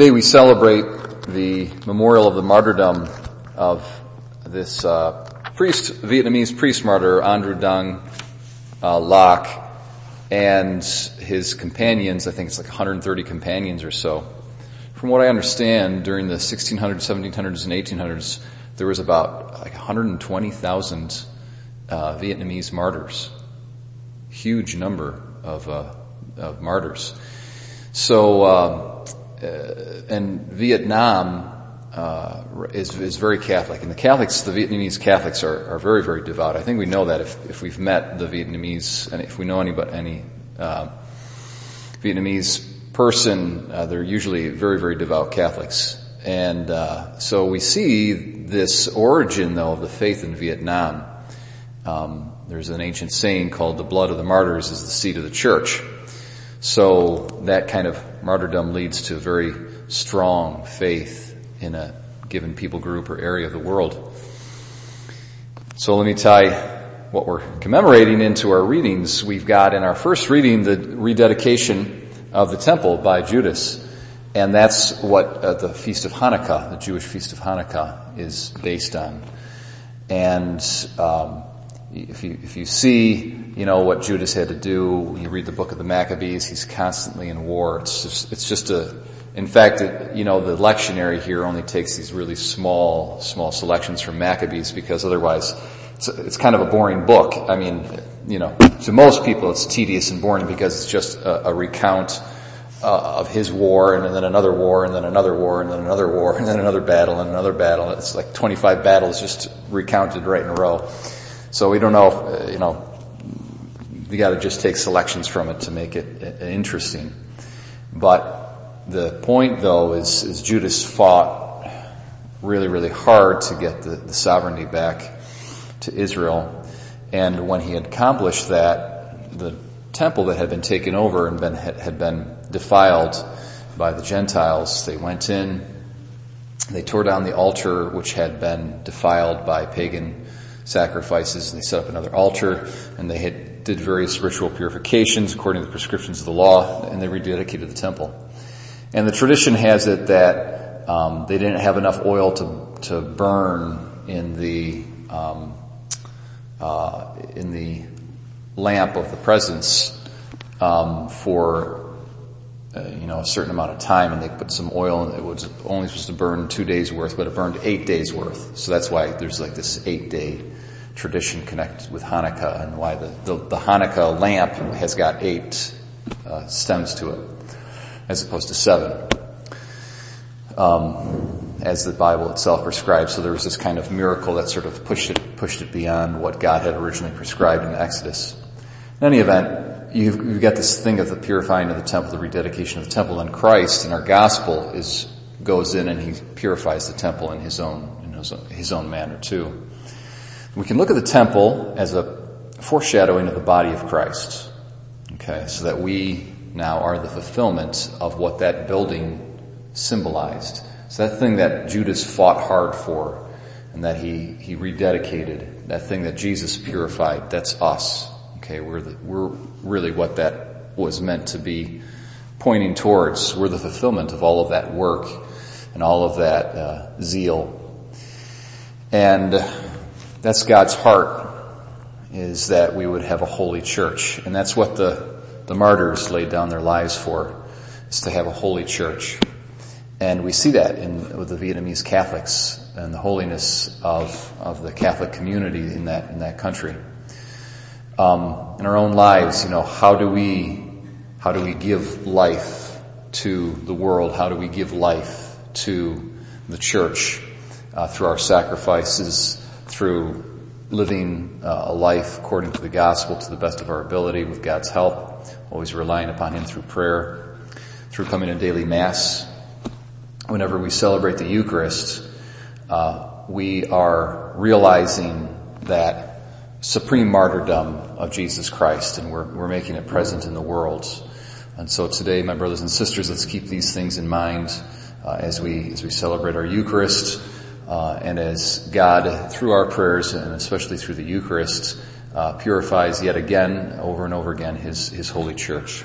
Today we celebrate the memorial of the martyrdom of this uh, priest, Vietnamese priest martyr Andrew Dung uh, Lac and his companions. I think it's like 130 companions or so. From what I understand, during the 1600s, 1700s, and 1800s, there was about like 120,000 uh, Vietnamese martyrs. Huge number of, uh, of martyrs. So uh, and Vietnam uh, is, very Catholic, and the Catholics, the Vietnamese Catholics, are, very, very devout. I think we know that if, we've met the Vietnamese, and if we know any uh, Vietnamese person, uh, they're usually very, very devout Catholics. And uh, so we see this origin, though, of the faith in Vietnam. Um, there's an ancient saying called "the blood of the martyrs is the seed of the church." So that kind of martyrdom leads to very strong faith in a given people group or area of the world. So let me tie what we're commemorating into our readings. We've got in our first reading the rededication of the temple by Judas. And that's what uh, the Feast of Hanukkah, the Jewish Feast of Hanukkah, is based on. And um, if you if you see you know what Judas had to do, when you read the book of the Maccabees, he's constantly in war. It's just it's just a in fact, it, you know, the lectionary here only takes these really small, small selections from Maccabees because otherwise it's, it's kind of a boring book. I mean, you know, to most people it's tedious and boring because it's just a, a recount uh, of his war and then another war and then another war and then another war and then another battle and another battle. It's like 25 battles just recounted right in a row. So we don't know, uh, you know, we got to just take selections from it to make it uh, interesting. But the point, though, is, is Judas fought really, really hard to get the, the sovereignty back to Israel. And when he had accomplished that, the temple that had been taken over and been, had been defiled by the Gentiles, they went in, they tore down the altar which had been defiled by pagan sacrifices, and they set up another altar, and they had, did various ritual purifications according to the prescriptions of the law, and they rededicated the temple. And the tradition has it that um, they didn't have enough oil to to burn in the um, uh, in the lamp of the presence um, for uh, you know a certain amount of time, and they put some oil, and it was only supposed to burn two days worth, but it burned eight days worth. So that's why there's like this eight day tradition connected with Hanukkah, and why the the, the Hanukkah lamp has got eight uh, stems to it, as opposed to seven. Um, as the Bible itself prescribes. So there was this kind of miracle that sort of pushed it, pushed it beyond what God had originally prescribed in Exodus. In any event, you've, you've got this thing of the purifying of the temple, the rededication of the temple, and Christ in our gospel is, goes in and he purifies the temple in his own, in his, his own manner too. We can look at the temple as a foreshadowing of the body of Christ. Okay, so that we now are the fulfillment of what that building symbolized. So that thing that Judas fought hard for and that he, he rededicated, that thing that Jesus purified, that's us. Okay, we're the, we're really what that was meant to be pointing towards. We're the fulfillment of all of that work and all of that uh, zeal. And that's God's heart is that we would have a holy church. And that's what the, the martyrs laid down their lives for, is to have a holy church. And we see that in with the Vietnamese Catholics and the holiness of, of the Catholic community in that in that country. Um, in our own lives, you know, how do we how do we give life to the world? How do we give life to the church uh, through our sacrifices, through living uh, a life according to the gospel to the best of our ability with God's help, always relying upon Him through prayer, through coming to daily mass, whenever we celebrate the Eucharist, uh, we are realizing that supreme martyrdom of Jesus Christ, and we're, we're making it present in the world. And so today, my brothers and sisters, let's keep these things in mind uh, as we as we celebrate our Eucharist, uh, and as God, through our prayers and especially through the Eucharist, uh, purifies yet again, over and over again, His His holy Church.